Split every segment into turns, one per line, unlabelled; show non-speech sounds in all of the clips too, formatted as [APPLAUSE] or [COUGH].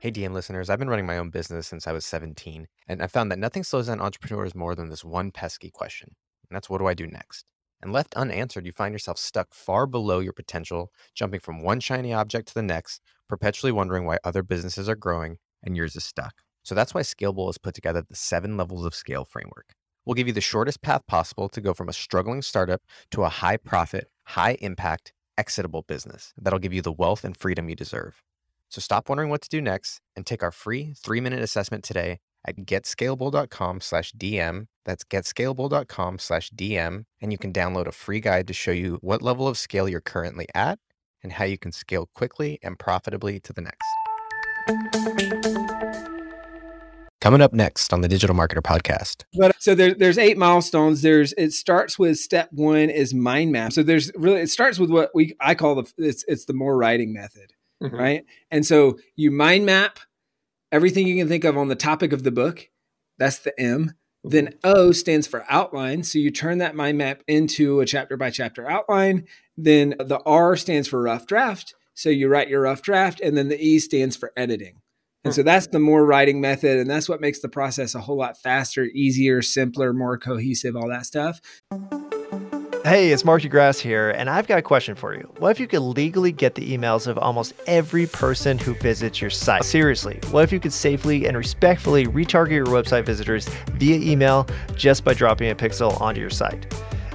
Hey, DM listeners, I've been running my own business since I was 17, and I found that nothing slows down entrepreneurs more than this one pesky question. And that's what do I do next? And left unanswered, you find yourself stuck far below your potential, jumping from one shiny object to the next, perpetually wondering why other businesses are growing and yours is stuck. So that's why Scalable has put together the seven levels of scale framework. We'll give you the shortest path possible to go from a struggling startup to a high profit, high impact, exitable business that'll give you the wealth and freedom you deserve. So stop wondering what to do next and take our free three minute assessment today at getscalable.com slash DM. That's getscalable.com slash DM. And you can download a free guide to show you what level of scale you're currently at and how you can scale quickly and profitably to the next. Coming up next on the Digital Marketer Podcast.
But so there, there's eight milestones. There's it starts with step one is mind map. So there's really it starts with what we I call the it's it's the more writing method, mm-hmm. right? And so you mind map everything you can think of on the topic of the book. That's the M. Mm-hmm. Then O stands for outline. So you turn that mind map into a chapter by chapter outline. Then the R stands for rough draft. So you write your rough draft, and then the E stands for editing. And so that's the more writing method, and that's what makes the process a whole lot faster, easier, simpler, more cohesive, all that stuff.
Hey, it's Mark de Grasse here, and I've got a question for you. What if you could legally get the emails of almost every person who visits your site? Seriously, what if you could safely and respectfully retarget your website visitors via email just by dropping a pixel onto your site?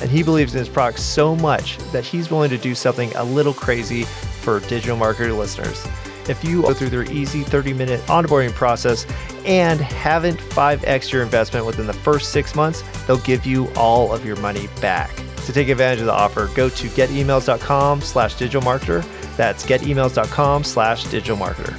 and he believes in his product so much that he's willing to do something a little crazy for digital marketer listeners. If you go through their easy 30 minute onboarding process and haven't 5x your investment within the first six months, they'll give you all of your money back. To take advantage of the offer, go to getemails.com slash digital marketer. That's getemails.com slash digital marketer.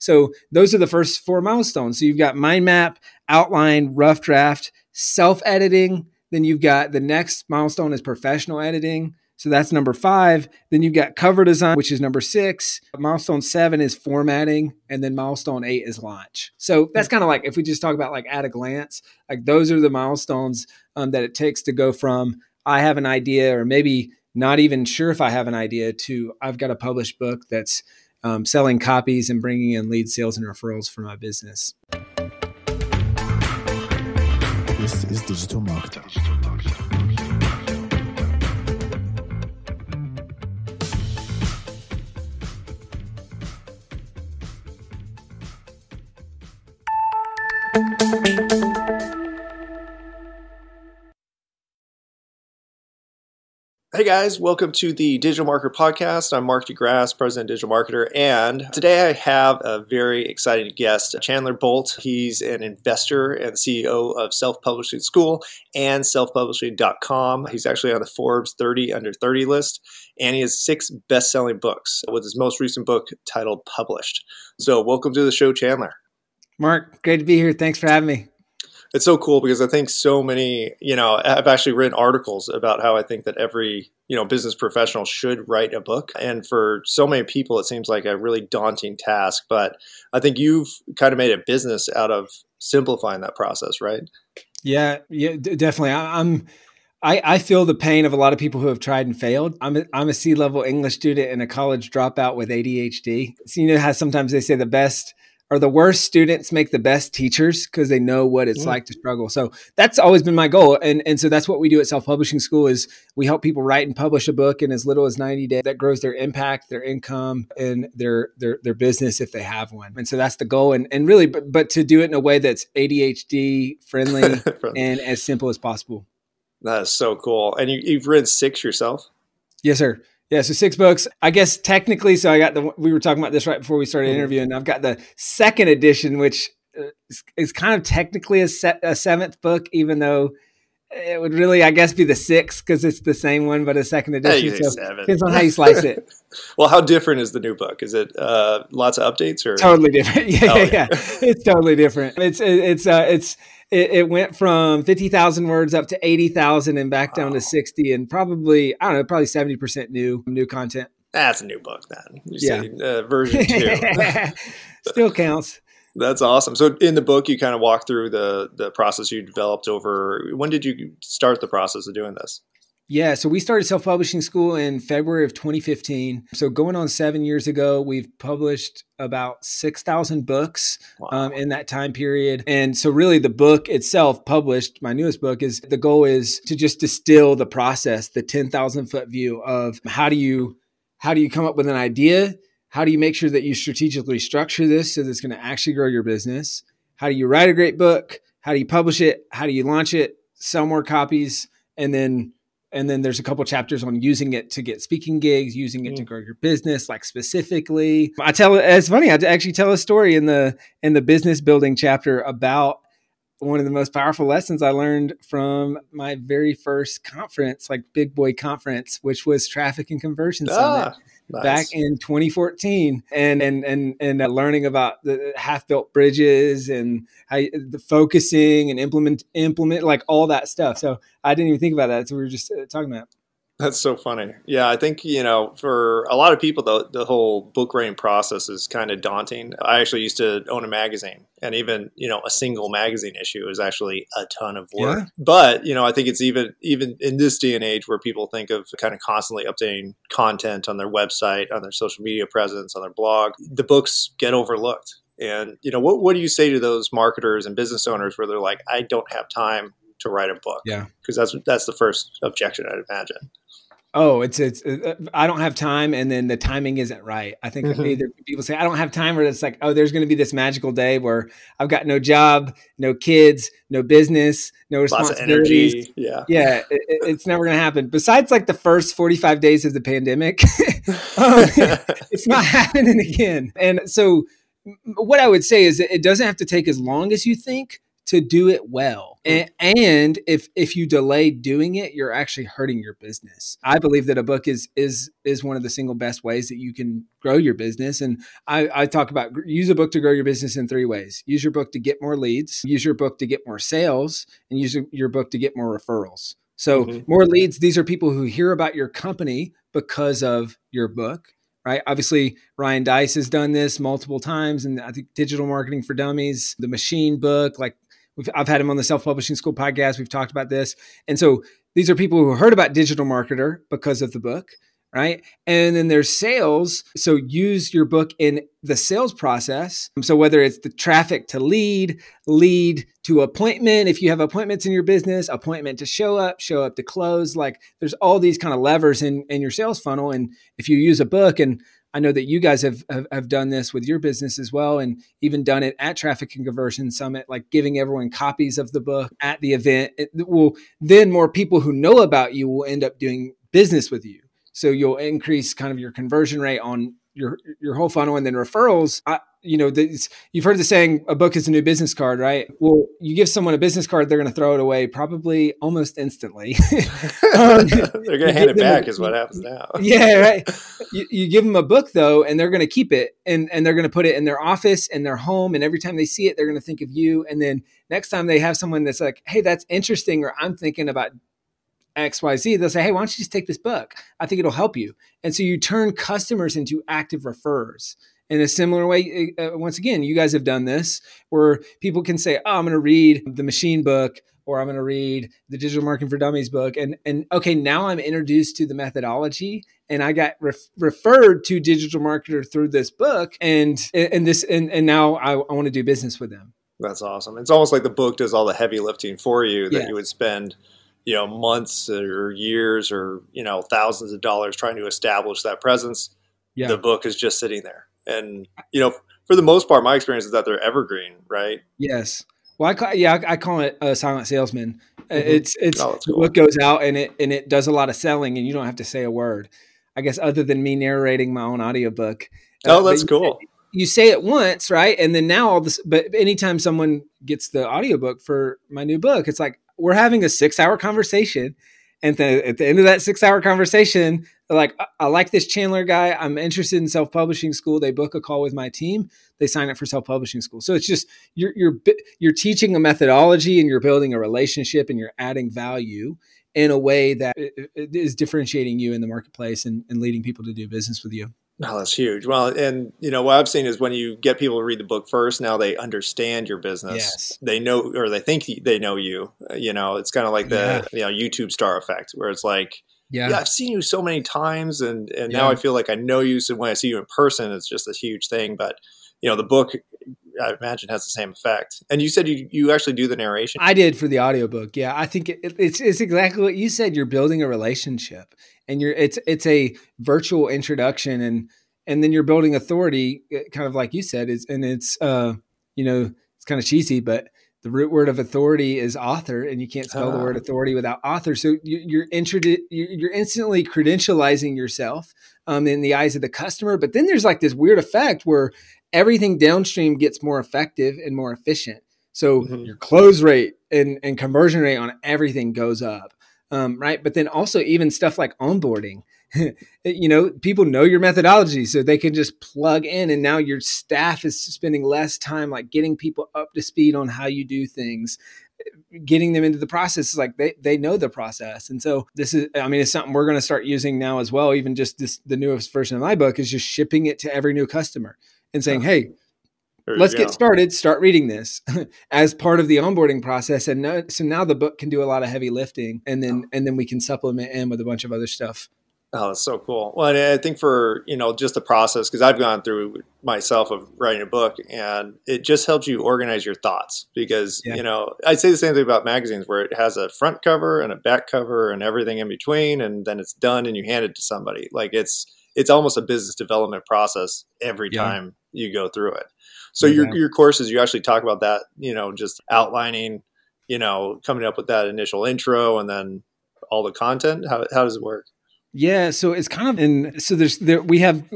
So those are the first four milestones. So you've got mind map, outline, rough draft, self editing. Then you've got the next milestone is professional editing. So that's number five. Then you've got cover design, which is number six. Milestone seven is formatting. And then milestone eight is launch. So that's kind of like if we just talk about like at a glance, like those are the milestones um, that it takes to go from I have an idea or maybe not even sure if I have an idea to I've got a published book that's um, selling copies and bringing in lead sales and referrals for my business.
This is digital marketing.
Hey guys, welcome to the Digital Marketer Podcast. I'm Mark de Grasse, President Digital Marketer, and today I have a very exciting guest, Chandler Bolt. He's an investor and CEO of Self Publishing School and selfpublishing.com. He's actually on the Forbes 30 under 30 list, and he has six best selling books, with his most recent book titled Published. So, welcome to the show, Chandler.
Mark, great to be here. Thanks for having me
it's so cool because I think so many, you know, I've actually written articles about how I think that every, you know, business professional should write a book. And for so many people, it seems like a really daunting task. But I think you've kind of made a business out of simplifying that process, right?
Yeah, yeah, definitely. I, I'm. I, I feel the pain of a lot of people who have tried and failed. I'm a, I'm a C level English student and a college dropout with ADHD. So, you know how sometimes they say the best or the worst students make the best teachers because they know what it's like to struggle. So that's always been my goal. And, and so that's what we do at Self Publishing School is we help people write and publish a book in as little as 90 days that grows their impact, their income, and their their their business if they have one. And so that's the goal. And and really but but to do it in a way that's ADHD [LAUGHS] friendly and as simple as possible.
That is so cool. And you, you've written six yourself?
Yes, sir. Yeah, so six books. I guess technically, so I got the. We were talking about this right before we started mm-hmm. interviewing. I've got the second edition, which uh, is, is kind of technically a, set, a seventh book, even though it would really, I guess, be the sixth because it's the same one, but a second edition. so
seven.
depends on how you slice it. [LAUGHS]
well, how different is the new book? Is it uh, lots of updates or?
totally different. [LAUGHS] Yeah,
Oh,
yeah,
yeah.
yeah. It's totally different. It's it's uh it's it, it went from fifty thousand words up to eighty thousand and back down
Wow.
to sixty, and probably I don't know, probably seventy percent new new content.
That's a new book then. You
Yeah.
say, uh, version two. [LAUGHS]
Still counts.
That's awesome. So in the book, you kind of walk through the the process you developed over. When did you start the process of doing this?
Yeah, so we started self publishing school in February of 2015. So going on seven years ago, we've published about 6,000 books
Wow.
um, in that time period. And so, really, the book itself, published, my newest book, is the goal is to just distill the process, the 10,000 foot view of how do you how do you come up with an idea? How do you make sure that you strategically structure this so that it's going to actually grow your business? How do you write a great book? How do you publish it? How do you launch it? Sell more copies, and then and then there's a couple chapters on using it to get speaking gigs, using it to
Mm.
grow your business, like specifically. I tell it's funny. I actually tell a story in the in the business building chapter about one of the most powerful lessons I learned from my very first conference, like big boy conference, which was traffic and conversion summit
Ah, nice.
back in 2014 and and and and uh, learning about the half built bridges and how you- the focusing and implement implement like all that stuff so i didn't even think about that so we were just uh, talking about
That's so funny. Yeah, I think you know, for a lot of people, the the whole book writing process is kind of daunting. I actually used to own a magazine, and even you know, a single magazine issue is actually a ton of work.
Yeah.
But you know, I think it's even even in this day and age where people think of kind of constantly updating content on their website, on their social media presence, on their blog, the books get overlooked. And you know, what what do you say to those marketers and business owners where they're like, I don't have time to write a book?
Yeah.
because that's that's the first objection I'd imagine.
Oh it's it's uh, i don't have time and then the timing isn't right i think
Mhm.
either people say i don't have time or it's like oh there's going to be this magical day where i've got no job no kids no business no responsibilities
energy. Yeah.
yeah, it, it- it's never going to happen. Besides, like the first 45 days of the pandemic, [LAUGHS] um, [LAUGHS] it's not happening again. And so, what I would say is that it doesn't have to take as long as you think to do it well. And, and if if you delay doing it, you're actually hurting your business. I believe that a book is is is one of the single best ways that you can grow your business. And I, I talk about use a book to grow your business in three ways: use your book to get more leads, use your book to get more sales, and use your- book to get more referrals. So
Mhm.
more leads. These are people who hear about your company because of your book right? Obviously, Ryan Deiss has done this multiple times, and I think Digital Marketing for Dummies, the Machine book, like we've, I've had him on the Self Publishing School podcast. We've talked about this, and so these are people who heard about Digital Marketer because of the book, right? And then there's sales. So use your book in the sales process. So whether it's the traffic to lead, lead to appointment, if you have appointments in your business, appointment to show up, show up to close, like there's all these kind of levers in, in your sales funnel. And if you use a book and I know that you guys have, have have done this with your business as well, and even done it at Traffic and Conversion Summit, like giving everyone copies of the book at the event. It will then more people who know about you will end up doing business with you. So you'll increase kind of your conversion rate on your your whole funnel, and then referrals. I, you know, this, you've heard the saying, "A book is a new business card," right? Well, you give someone a business card, they're going to throw it away probably almost instantly. [LAUGHS] Um, [LAUGHS]
They're going to hand it
them a-
back, is what happens now. [LAUGHS]
yeah, right. You, you give them a book though, and they're going to keep it, and and they're going to put it in their office, in their home, and every time they see it, they're going to think of you. And then next time they have someone that's like, "Hey, that's interesting," or "I'm thinking about X, Y, Z," they'll say, "Hey, why don't you just take this book? I think it'll help you." And so you turn customers into active referrers. In a similar way, uh, once again, you guys have done this where people can say, "Oh, I'm going to read the machine book." Or I'm going to read the Digital Marketing for Dummies book, and and okay, now I'm introduced to the methodology, and I got ref- referred to digital marketer through this book, and and this and and now I, I want to do business with them.
That's awesome. It's almost like the book does all the heavy lifting for you that
Yeah.
you would spend, you know, months or years or, you know, thousands of dollars trying to establish that presence.
Yeah.
The book is just sitting there. And, you know, for the most part, my experience is that they're evergreen, right?
Yes. Well, I call, yeah, I, call it a silent salesman. Uh,
Mhm.
It's it's
Oh, cool.
book goes out and it and it does a lot of selling, and you don't have to say a word. I guess other than me narrating my own audiobook.
Oh,
Uh,
that's cool.
you say it once, right? And then now all this, but anytime someone gets the audiobook for my new book, it's like, we're having a six hour conversation. And the, at the end of that six hour conversation, like, I, I like this Chandler guy. I'm interested in self publishing school. They book a call with my team. They sign up for self publishing school. So it's just you're you're you're teaching a methodology and you're building a relationship and you're adding value in a way that is differentiating you in the marketplace and, and leading people to do business with you.
Oh, that's huge. Well, and you know what I've seen is when you get people to read the book first, now they understand your business.
Yes.
They know, or they think they know you. You know, it's kind of like the yeah. you know YouTube star effect, where it's like, yeah. yeah. I've seen you so many times, and and yeah. now I feel like I know you. So when I see you in person, it's just a huge thing. But you know, the book I imagine has the same effect. And you said you, you actually do the narration.
I did for the audiobook. Yeah, I think it, it's it's exactly what you said. You're building a relationship, and you're it's it's a virtual introduction, and and then you're building authority, eh, kind of like you said. Is and it's uh you know it's kind of cheesy, but the root word of authority is author, and you can't spell uh. the word ah. authority without author. So you, are introdu- you're instantly credentializing yourself um, in the eyes of the customer. But then there's like this weird effect where everything downstream gets more effective and more efficient. So mm-hmm. your close rate and, and conversion rate on everything goes up. Um, right. But then also even stuff like onboarding, [LAUGHS] you know, people know your methodology so they can just plug in and now your staff is spending less time like getting people up to speed on how you do things getting them into the process is like they, they know the process and so this is i mean it's something we're going to start using now as well even just this the newest version of my book is just shipping it to every new customer and saying, hey, let's get started, start reading this [LAUGHS] as part of the onboarding process. And now, so now the book can do a lot of heavy lifting and then, and then we can supplement in with a bunch of other stuff.
Oh, that's so cool. Well, I think for, you know, just the process, because I've gone through myself of writing a book and it just helps you organize your thoughts because, yeah. you know, I say the same thing about magazines where it has a front cover and a back cover and everything in between. And then it's done and you hand it to somebody. Like it's, it's almost a business development process every yeah. time you go through it. So yeah. your your courses, you actually talk about that, you know, just outlining, you know, coming up with that initial intro and then all the content. How how does it work?
Yeah, so it's kind of in so there's there we have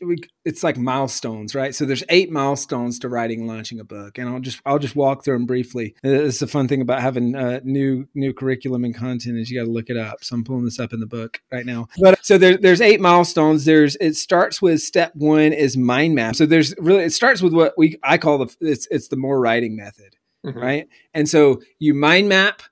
we, it's like milestones, right? So there's eight milestones to writing and launching a book, and I'll just I'll just walk through them briefly. It's the fun thing about having uh, new new curriculum and content is you got to look it up. So I'm pulling this up in the book right now. But so there, there's eight milestones. There's it starts with step one is mind map. So there's really it starts with what we I call the it's it's the more writing method, mm-hmm. right? And so you mind map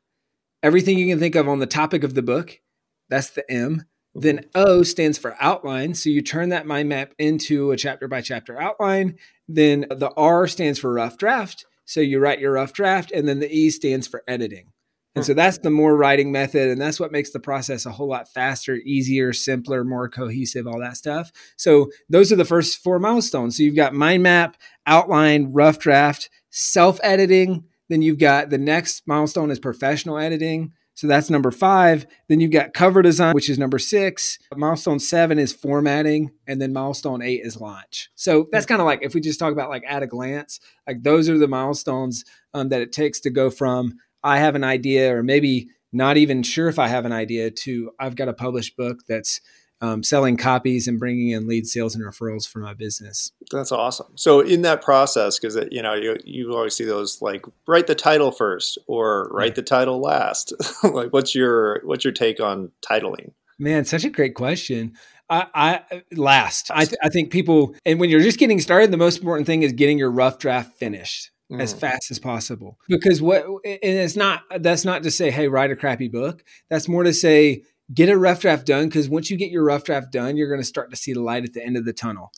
everything you can think of on the topic of the book. That's the M then O stands for outline. So you turn that mind map into a chapter by chapter outline. Then the R stands for rough draft. So you write your rough draft. And then the E stands for editing. And so hmm. that's the more writing method. And that's what makes the process a whole lot faster, easier, simpler, more cohesive, all that stuff. So those are the first four milestones. So you've got mind map, outline, rough draft, self editing. Then you've got the next milestone is professional editing. So that's number five. Then you've got cover design, which is number six. Milestone seven is formatting. And then milestone eight is launch. So that's kind of like if we just talk about like at a glance, like those are the milestones um, that it takes to go from I have an idea or maybe not even sure if I have an idea to I've got a published book that's um, selling copies and bringing in lead sales and referrals for my business.
That's awesome. So in that process, because you know you you always see those like write the title first or write yeah. the title last. [LAUGHS] like what's your what's your take on titling?
Man, such a great question. I, I last. I, th- I think people, and when you're just getting started, the most important thing is getting your rough draft finished. Mm. as fast as possible because what and it's not that's not to say hey write a crappy book that's more to say get a rough draft done because once you get your rough draft done, you're going to start to see the light at the end of the tunnel,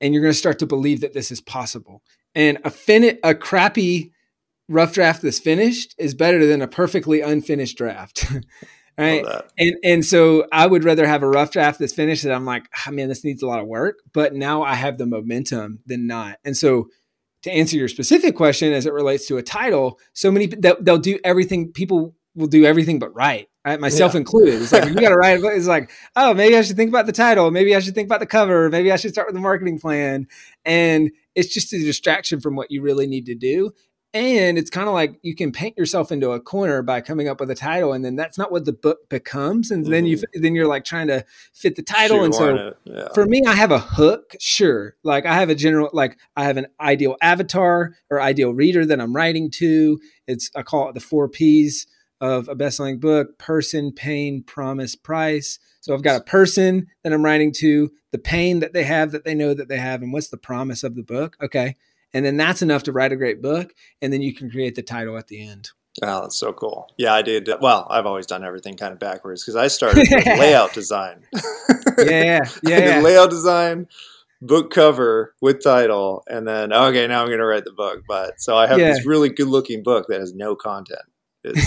and you're going to start to believe that this is possible. And a fin- a crappy rough draft that's finished is better than a perfectly unfinished draft. [LAUGHS] right and and so i would rather have a rough draft that's finished that i'm like oh, man this needs a lot of work but now i have the momentum than not and so to answer your specific question as it relates to a title so many they'll, they'll do everything people will do everything but write right? myself yeah. included. It's like you got to [LAUGHS] write. It's like, oh, maybe I should think about the title. Maybe I should think about the cover. Maybe I should start with the marketing plan. And it's just a distraction from what you really need to do. And it's kind of like you can paint yourself into a corner by coming up with a title, and then that's not what the book becomes. And mm-hmm. then you mm-hmm. then you're like trying to fit the title. and so yeah. for me, I have a hook, sure. Like I have a general, like I have an ideal avatar or ideal reader that I'm writing to. It's I call it the four P's of a best-selling book: person, pain, promise, price. So I've got a person that I'm writing to, the pain that they have that they know that they have, and what's the promise of the book. Okay. And then that's enough to write a great book. And then you can create the title at the end.
Oh, that's so cool. Yeah, I did. Well, I've always done everything kind of backwards because I started with [LAUGHS] layout design.
yeah, yeah. [LAUGHS]
layout design, book cover with title, and then okay, now I'm going to write the book. But so I have yeah. this really good looking book that has no content. [LAUGHS] for the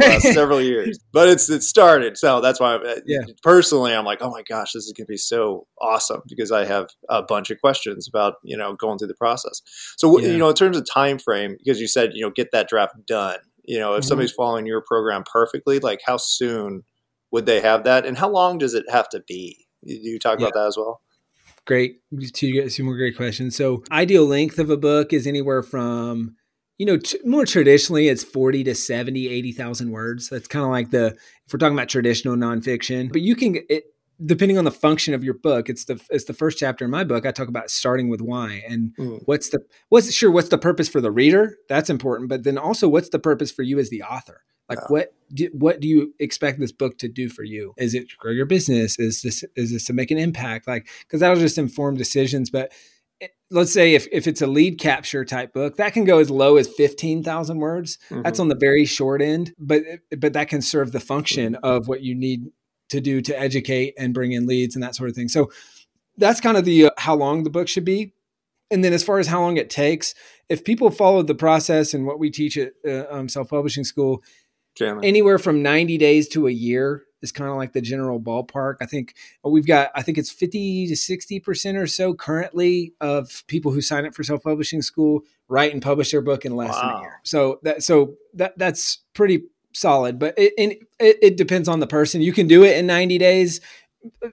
last several years. But it's it started, so that's why. I'm, uh, yeah. Personally, I'm like, oh my gosh, this is going to be so awesome because I have a bunch of questions about you know going through the process. So yeah. you know, in terms of time frame, because you said you know get that draft done. You know, if mm-hmm. somebody's following your program perfectly, like how soon would they have that, and how long does it have to be? Do you talk yeah. about that as well?
Great, two, two more great questions. So, ideal length of a book is anywhere from you know, t- more traditionally, it's 40 to 70, 80,000 words. That's kind of like the, if we're talking about traditional nonfiction, but you can, it, depending on the function of your book, it's the, it's the first chapter in my book. I talk about starting with why and mm. what's the, what's sure, what's the purpose for the reader? That's important. But then also what's the purpose for you as the author? Like yeah. what do, what do you expect this book to do for you? Is it to grow your business? Is this is this to make an impact? Like because that'll just inform decisions. But let's say if, if it's a lead capture type book that can go as low as 15,000 words. Mm-hmm. that's on the very short end but but that can serve the function of what you need to do to educate and bring in leads and that sort of thing. So that's kind of the uh, how long the book should be. And then as far as how long it takes if people followed the process and what we teach at uh, um, self-publishing school anywhere from 90 days to a year is kind of like the general ballpark. I think uh, we've got, I think it's 50 to 60% or so currently of people who sign up for self publishing school write and publish their book in less wow. than a year. So that, so that, that's pretty solid, but it, it, it depends on the person. You can do it in 90 days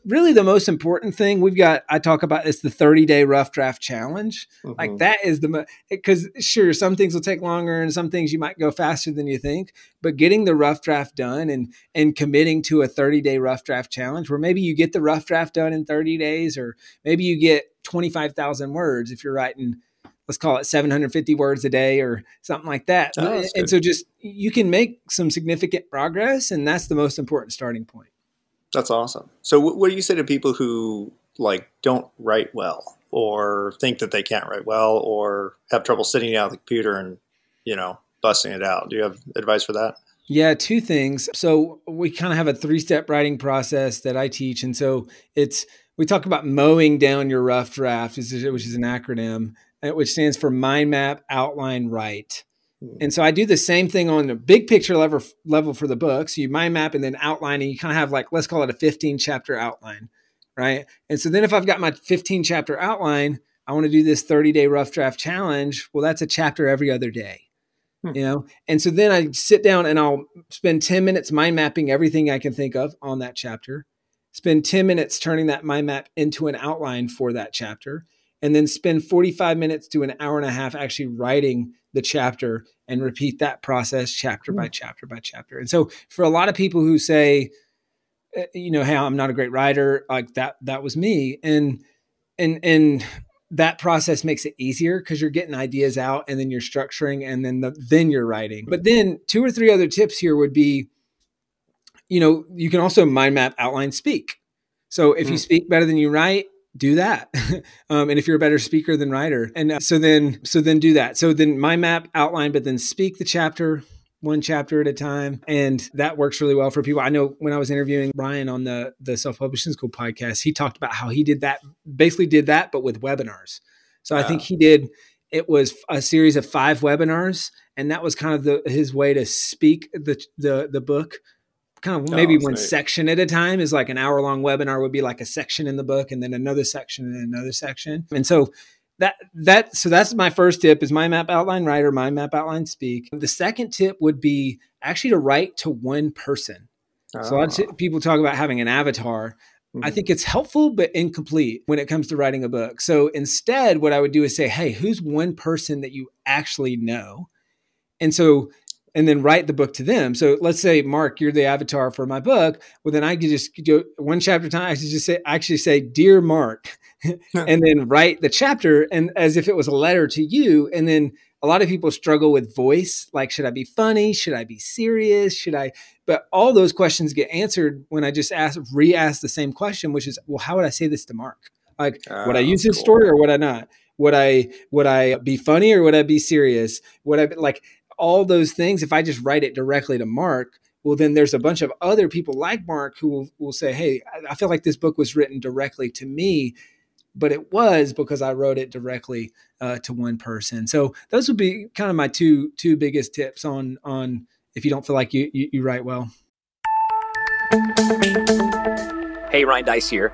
really the most important thing we've got i talk about is the 30 day rough draft challenge. Mm-hmm. like that is the because sure some things will take longer and some things you might go faster than you think but getting the rough draft done and and committing to a 30 day rough draft challenge where maybe you get the rough draft done in 30 days or maybe you get 25000 words if you're writing let's call it 750 words a day or something like that. Oh, and so just you can make some significant progress and that's the most important starting point
that's awesome. So, what do you say to people who like don't write well, or think that they can't write well, or have trouble sitting down at the computer and you know busting it out? Do you have advice for that?
Yeah, two things. So we kind of have a three-step writing process that I teach, and so it's we talk about mowing down your rough draft, which is an acronym, which stands for mind map, outline, write. And so I do the same thing on the big picture level level for the book. So you mind map and then outline, and You kind of have like let's call it a 15 chapter outline, right? And so then if I've got my 15 chapter outline, I want to do this 30 day rough draft challenge. Well, that's a chapter every other day, hmm. you know. And so then I sit down and I'll spend 10 minutes mind mapping everything I can think of on that chapter. Spend 10 minutes turning that mind map into an outline for that chapter, and then spend 45 minutes to an hour and a half actually writing the chapter and repeat that process chapter by hmm. chapter by chapter. And so for a lot of people who say, eh, you know, hey, I'm not a great writer, like that, that was me. And, and, and that process makes it easier because you're getting ideas out and then you're structuring and then the, then you're writing. But then two or three other tips here would be, you know, you can also mind map, outline, speak. So if mm. you speak better than you write, do that. [LAUGHS] Um, and if you're a better speaker than writer and uh, so then so then do that. So then mind map outline but then speak the chapter one chapter at a time. And that works really well for people. I know when i was interviewing brian on the the self-publishing school podcast he talked about how he did that basically did that but with webinars. So i think he did it was a series of five webinars and that was kind of the his way to speak the the the book kind of maybe oh, one section at a time is like an hour long webinar would be like a section in the book and then another section and another section. And so that that so that's my first tip is my map outline writer, my map outline speak. The second tip would be actually to write to one person. Oh. So a lot of oh. people talk about having an avatar. I mm-hmm. think it's helpful but incomplete when it comes to writing a book. So instead, what I would do is say, hey, who's one person that you actually know? And so and then write the book to them. So let's say, Mark, you're the avatar for my book. Well, then I could just do one chapter time. I could just say, actually say, "Dear Mark," [LAUGHS] and then write the chapter, and as if it was a letter to you. And then a lot of people struggle with voice. Like, should I be funny? Should I be serious? Should I? But all those questions get answered when I just ask, re-ask the same question, which is, well, how would I say this to Mark? Like, uh, would I ah, use his cool. story or would I not? Would I would I be funny or would I be serious? Would I be, like all those things? If I just write it directly to Mark, well, then there's a bunch of other people like Mark who will, will say, hey, I feel like this book was written directly to me but it was because I wrote it directly uh, to one person. So those would be kind of my two two biggest tips on on if you don't feel like you you, you write well.
Hey, Ryan Deiss here.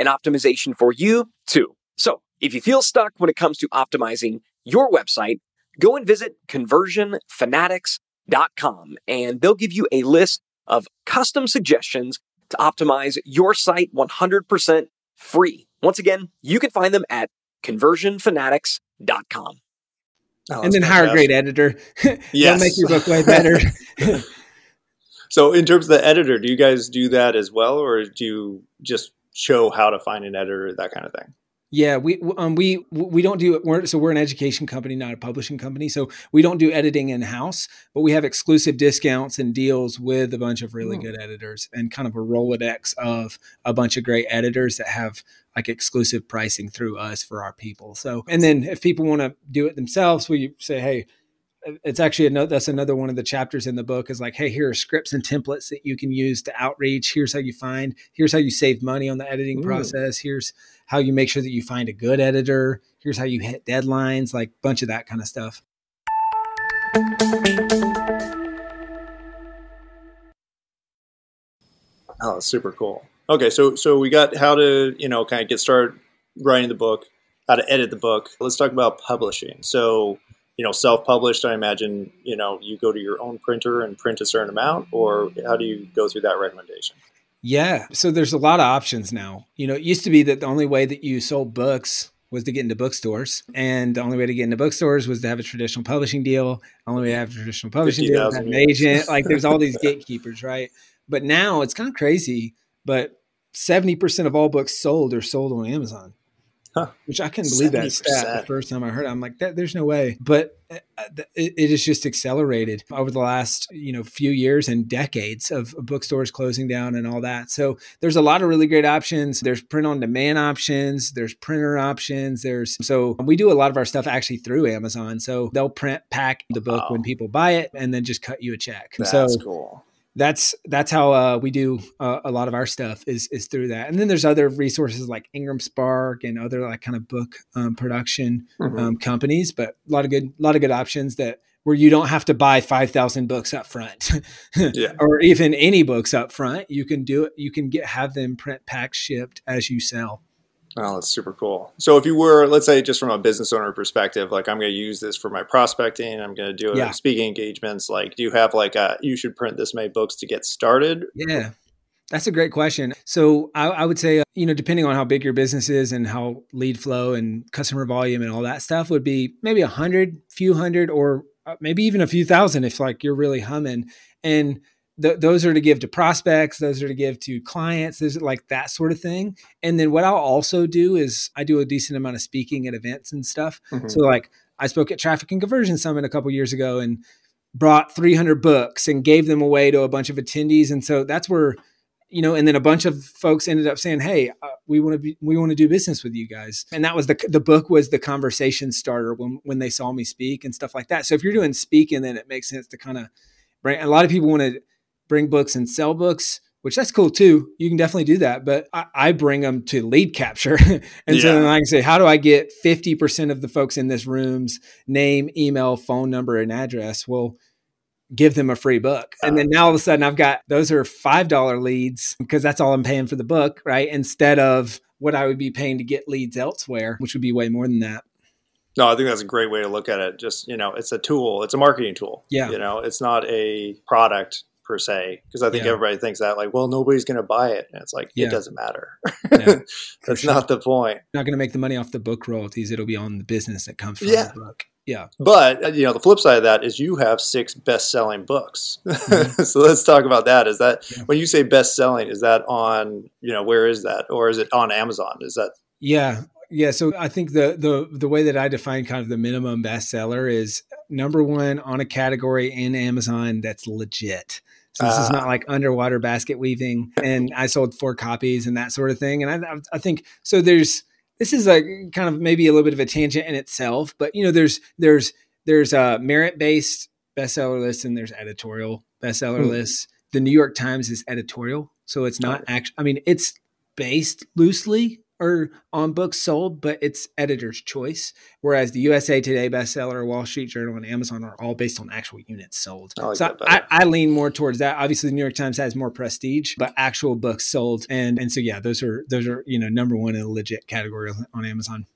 and optimization for you too. So if you feel stuck when it comes to optimizing your website, go and visit conversionfanatics.com and they'll give you a list of custom suggestions to optimize your site 100% free. Once again, you can find them at conversionfanatics.com.
Oh, and then hire a great editor. [LAUGHS] yes. They'll make your book way better. [LAUGHS] [LAUGHS]
so, in terms of the editor, do you guys do that as well, or do you just show how to find an editor, that kind of thing.
Yeah, we um, we we don't do it. We're, so we're an education company, not a publishing company. So we don't do editing in house, but we have exclusive discounts and deals with a bunch of really oh. good editors and kind of a rolodex of a bunch of great editors that have like exclusive pricing through us for our people. So and then if people want to do it themselves, we say, hey, it's actually another that's another one of the chapters in the book is like hey here are scripts and templates that you can use to outreach. Here's how you find here's how you save money on the editing Ooh. process. Here's how you make sure that you find a good editor. Here's how you hit deadlines like a bunch of that kind of stuff.
Oh super cool. Okay so so we got how to you know kind of get started writing the book how to edit the book. Let's talk about publishing. So you know, self-published, I imagine, you know, you go to your own printer and print a certain amount, or how do you go through that recommendation?
Yeah. So there's a lot of options now. You know, it used to be that the only way that you sold books was to get into bookstores. And the only way to get into bookstores was to have a traditional publishing deal. The only way to have a traditional publishing deal have an agent. Like there's all these [LAUGHS] gatekeepers, right? But now it's kind of crazy. But 70% of all books sold are sold on Amazon. Huh. Which I couldn't believe 70%. that stat the first time I heard it. I'm like, there's no way. But uh, it, it is just accelerated over the last you know few years and decades of bookstores closing down and all that. So there's a lot of really great options. There's print on demand options. There's printer options. There's so we do a lot of our stuff actually through Amazon. So they'll print pack the book when people buy it and then just cut you a check.
That's
so
cool
that's that's how uh, we do uh, a lot of our stuff is is through that. And then there's other resources like IngramSpark and other like kind of book um, production mm-hmm. um, companies, but a lot of good a lot of good options that where you don't have to buy 5000 books up front [LAUGHS] yeah. or even any books up front you can do it you can get have them print pack shipped as you sell
Oh, that's super cool. So if you were, let's say, just from a business owner perspective, like I'm going to use this for my prospecting, I'm going to do yeah. speaking engagements. Like, do you have like a you should print this many books to get started?
Yeah. That's a great question. So I, I would say, uh, you know, depending on how big your business is and how lead flow and customer volume and all that stuff would be maybe a hundred, few hundred, or uh, maybe even a few thousand if like you're really humming. And th- those are to give to prospects those are to give to clients those like that sort of thing. And then what i'll also do is i do a decent amount of speaking at events and stuff. Mm-hmm. so like i spoke at traffic and conversion summit a couple years ago and brought 300 books and gave them away to a bunch of attendees. And so that's where you know and then a bunch of folks ended up saying hey uh, we want to be we want to do business with you guys. And that was the the book was the conversation starter when when they saw me speak and stuff like that. So if you're doing speaking then it makes sense to kind of bring. A lot of people want to bring books and sell books, which that's cool too. You can definitely do that, but I, I bring them to lead capture, [LAUGHS] and yeah. so then I can say, how do I get fifty percent of the folks in this room's name, email, phone number, and address? Well give them a free book. And then now all of a sudden I've got those are $5 leads because that's all I'm paying for the book, right? Instead of what I would be paying to get leads elsewhere, which would be way more than that.
No, I think that's a great way to look at it. Just, you know, it's a tool, it's a marketing tool.
Yeah.
You know, it's not a product per se because I think yeah. everybody thinks that like, well, nobody's going to buy it, and it's like yeah. it doesn't matter. Yeah, [LAUGHS] That's sure. not the point.
You're Not going to make the money off the book royalties. It'll be on the business that comes from yeah. the book. Yeah.
But uh, you know, the flip side of that is you have six best-selling books. Mm-hmm. [LAUGHS] so let's talk about that. Is that when you say best-selling? Is that on you know where is that, or is it on Amazon? Is that
yeah. Yeah, so I think the the the way that I define kind of the minimum bestseller is number one on a category in Amazon that's legit. So this uh, is not like underwater basket weaving. And I sold four copies and that sort of thing. And I, I think so. There's this is like kind of maybe a little bit of a tangent in itself, but you know, there's there's there's a merit based bestseller list and there's editorial bestseller mm-hmm. lists. The New York Times is editorial, so it's not actually. I mean, it's based loosely or on books sold, but it's editor's choice. Whereas the USA Today bestseller, Wall Street Journal, and Amazon are all based on actual units sold. I like so I, I, lean more towards that. Obviously, the New York Times has more prestige, but actual books sold, and and so yeah, those are those are you know number one in a legit category on Amazon.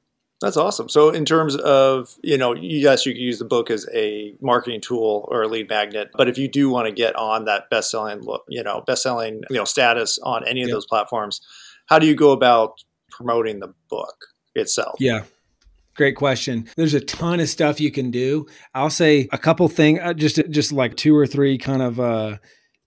That's awesome. So, in terms of, you know, yes, you can use the book as a marketing tool or a lead magnet, but if you do want to get on that best-selling, you know, best-selling, you know, status on any of yep. those platforms, how do you go about promoting the book itself?
Yeah. Great question. There's a ton of stuff you can do. I'll say a couple things, uh, just just like two or three kind of uh,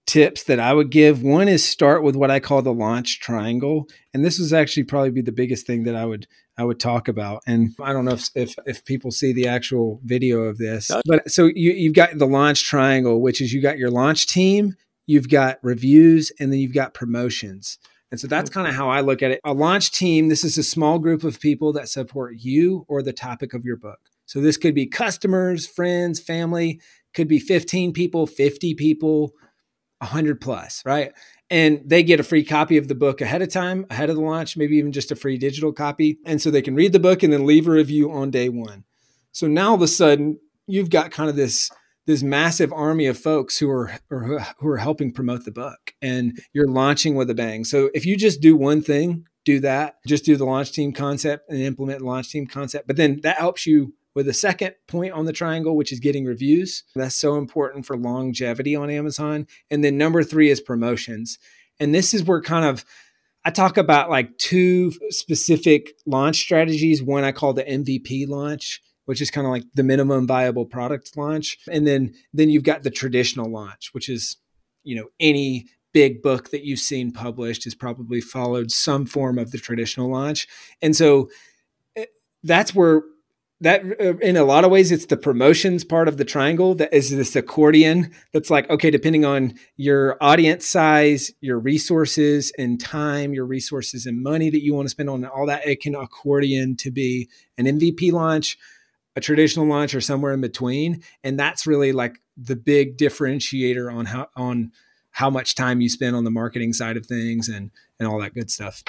tips that I would give. One is start with what I call the launch triangle, and this is actually probably be the biggest thing that I would I would talk about. And I don't know if if, if people see the actual video of this, but so you you've got the launch triangle, which is you got your launch team, you've got reviews, and then you've got promotions. And so that's kind of how I look at it. A launch team, this is a small group of people that support you or the topic of your book. So this could be customers, friends, family, could be 15 people, 50 people, 100 plus, right? And they get a free copy of the book ahead of time, ahead of the launch, maybe even just a free digital copy. And so they can read the book and then leave a review on day one. So now all of a sudden, you've got kind of this this massive army of folks who are who are helping promote the book and you're launching with a bang. So if you just do one thing do that just do the launch team concept and implement the launch team concept but then that helps you with a second point on the triangle which is getting reviews. That's so important for longevity on amazon. And then number three is promotions. And this is where kind of I talk about like two specific launch strategies. One I call the MVP launch, which is kind of like the minimum viable product launch. And then then you've got the traditional launch which is you know any big book that you've seen published has probably followed some form of the traditional launch. And so eh, that's where that uh, in a lot of ways it's the promotions part of the triangle that is this accordion that's like okay depending on your audience size your resources and time your resources and money that you want to spend on all that it can accordion to be an mvp launch a traditional launch or somewhere in between and that's really like the big differentiator on how on how much time you spend on the marketing side of things and and all that good stuff.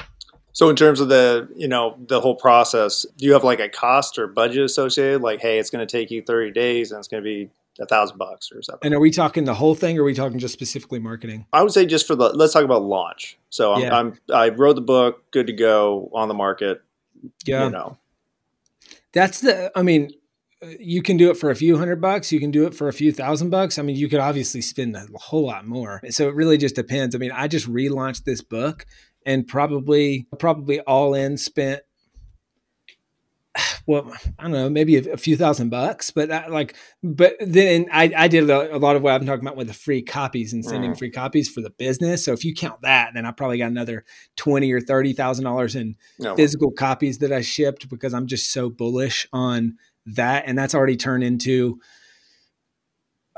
So in terms of the you know the whole process do you have like a cost or budget associated? Like hey it's going to take you 30 days and it's going to be a thousand bucks or something.
And are we talking the whole thing or are we talking just specifically marketing?
I would say just for the let's talk about launch. So i'm, yeah. I'm i wrote the book good to go on the market yeah. you know.
That's the i mean you can do it for a few hundred bucks. You can do it for a few thousand bucks. I mean, you could obviously spend a whole lot more. So it really just depends. I mean, I just relaunched this book and probably, probably all in spent, [SIGHS] well, I don't know, maybe a, a few thousand bucks, but I, like, but then I, I did a, a, lot of what I'm talking about with the free copies and sending mm. free copies for the business. So if you count that, then I probably got another twenty or thirty thousand dollars in no. physical copies that I shipped because I'm just so bullish on that, and that's already turned into.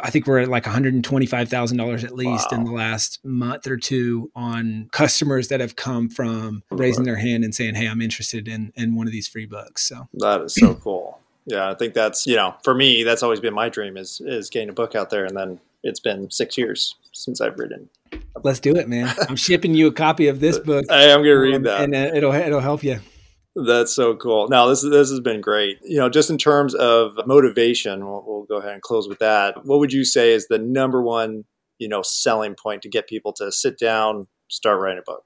I think we're at like $125,000 at least wow. in the last month or two on customers that have come from raising their hand and saying, Hey, I'm interested in, in one of these free books. So
that is so [CLEARS THROAT] cool. Yeah. I think that's, you know, for me, that's always been my dream is, is getting a book out there and then it's been six years since I've written.
Let's do it, man. I'm shipping you a copy of this [LAUGHS] book.
I am going to read that,
and uh, it'll it'll help you.
That's so cool. Now this this has been great. You know, just in terms of motivation, we'll, we'll go ahead and close with that. What would you say is the number one you know selling point to get people to sit down, start writing a book?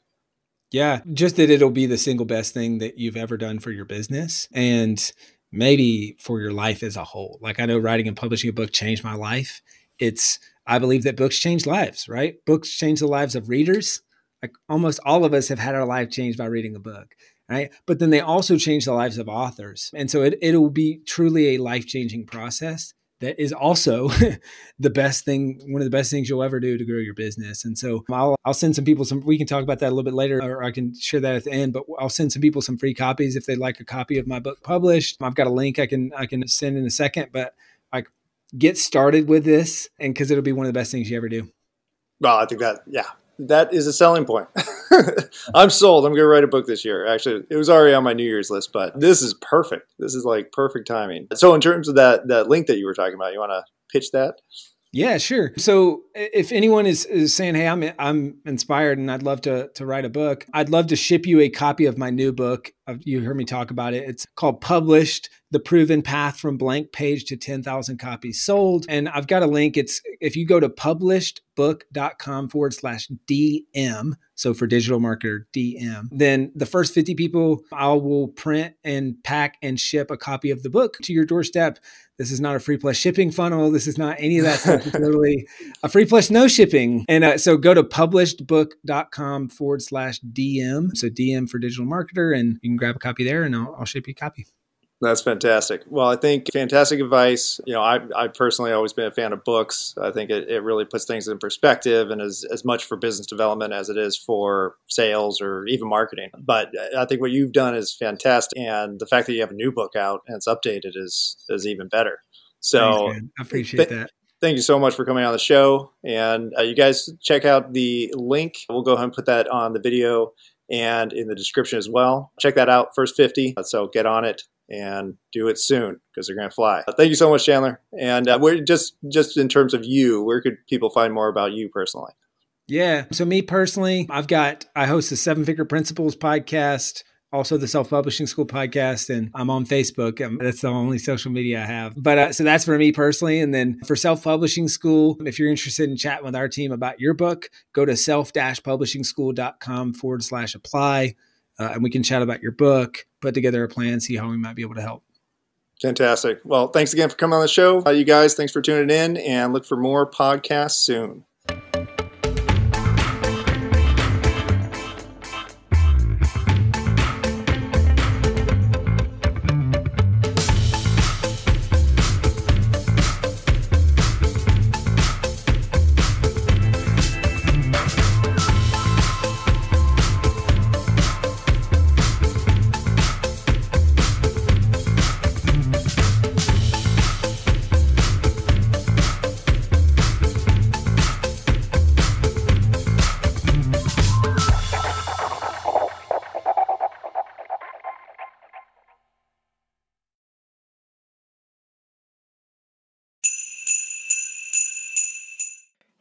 Yeah, just that it'll be the single best thing that you've ever done for your business and maybe for your life as a whole. Like I know writing and publishing a book changed my life. It's I believe that books change lives, right? Books change the lives of readers. Like almost all of us have had our life changed by reading a book, right? But then they also change the lives of authors. And so it, it'll be truly a life changing process that is also [LAUGHS] the best thing, one of the best things you'll ever do to grow your business. And so I'll, I'll send some people some, we can talk about that a little bit later, or I can share that at the end, but I'll send some people some free copies if they'd like a copy of my book published. I've got a link I can, I can send in a second, but like get started with this and cause it'll be one of the best things you ever do.
Well, I think that, yeah, that is a selling point. [LAUGHS] [LAUGHS] I'm sold. I'm going to write a book this year. Actually, it was already on my New Year's list, but this is perfect. This is like perfect timing. So, in terms of that that link that you were talking about, you want to pitch that?
Yeah, sure. So if anyone is, is saying, "Hey, I'm I'm inspired and I'd love to to write a book," I'd love to ship you a copy of my new book. You heard me talk about it. It's called Published: The Proven Path from Blank Page to 10,000 Copies Sold. And I've got a link. It's if you go to publishedbook.com forward slash DM. So for digital marketer DM, then the first 50 people I will print and pack and ship a copy of the book to your doorstep this is not a free plus shipping funnel. This is not any of that stuff. It's literally a free plus no shipping. And uh, so go to publishedbook.com forward slash DM. So DM for digital marketer, and you can grab a copy there and I'll, I'll ship you a copy.
That's fantastic. Well, I think fantastic advice. You know, I, I personally always been a fan of books. I think it, it really puts things in perspective and is as much for business development as it is for sales or even marketing. But I think what you've done is fantastic. And the fact that you have a new book out and it's updated is, is even better. So
Thanks, I appreciate th- that.
Thank you so much for coming on the show. And uh, you guys check out the link. We'll go ahead and put that on the video and in the description as well. Check that out, first 50. So get on it and do it soon because they're going to fly. Thank you so much, Chandler. And uh, we're just just in terms of you, where could people find more about you personally?
Yeah. So me personally, I've got I host the Seven Figure Principles podcast, also the Self Publishing School podcast, and I'm on Facebook. Um, that's the only social media I have. But uh, so that's for me personally. And then for Self Publishing School, if you're interested in chatting with our team about your book, go to self-publishingschool.com forward slash apply uh, and we can chat about your book, put together a plan, see how we might be able to help.
Fantastic. Well, thanks again for coming on the show. Uh, you guys, thanks for tuning in and look for more podcasts soon.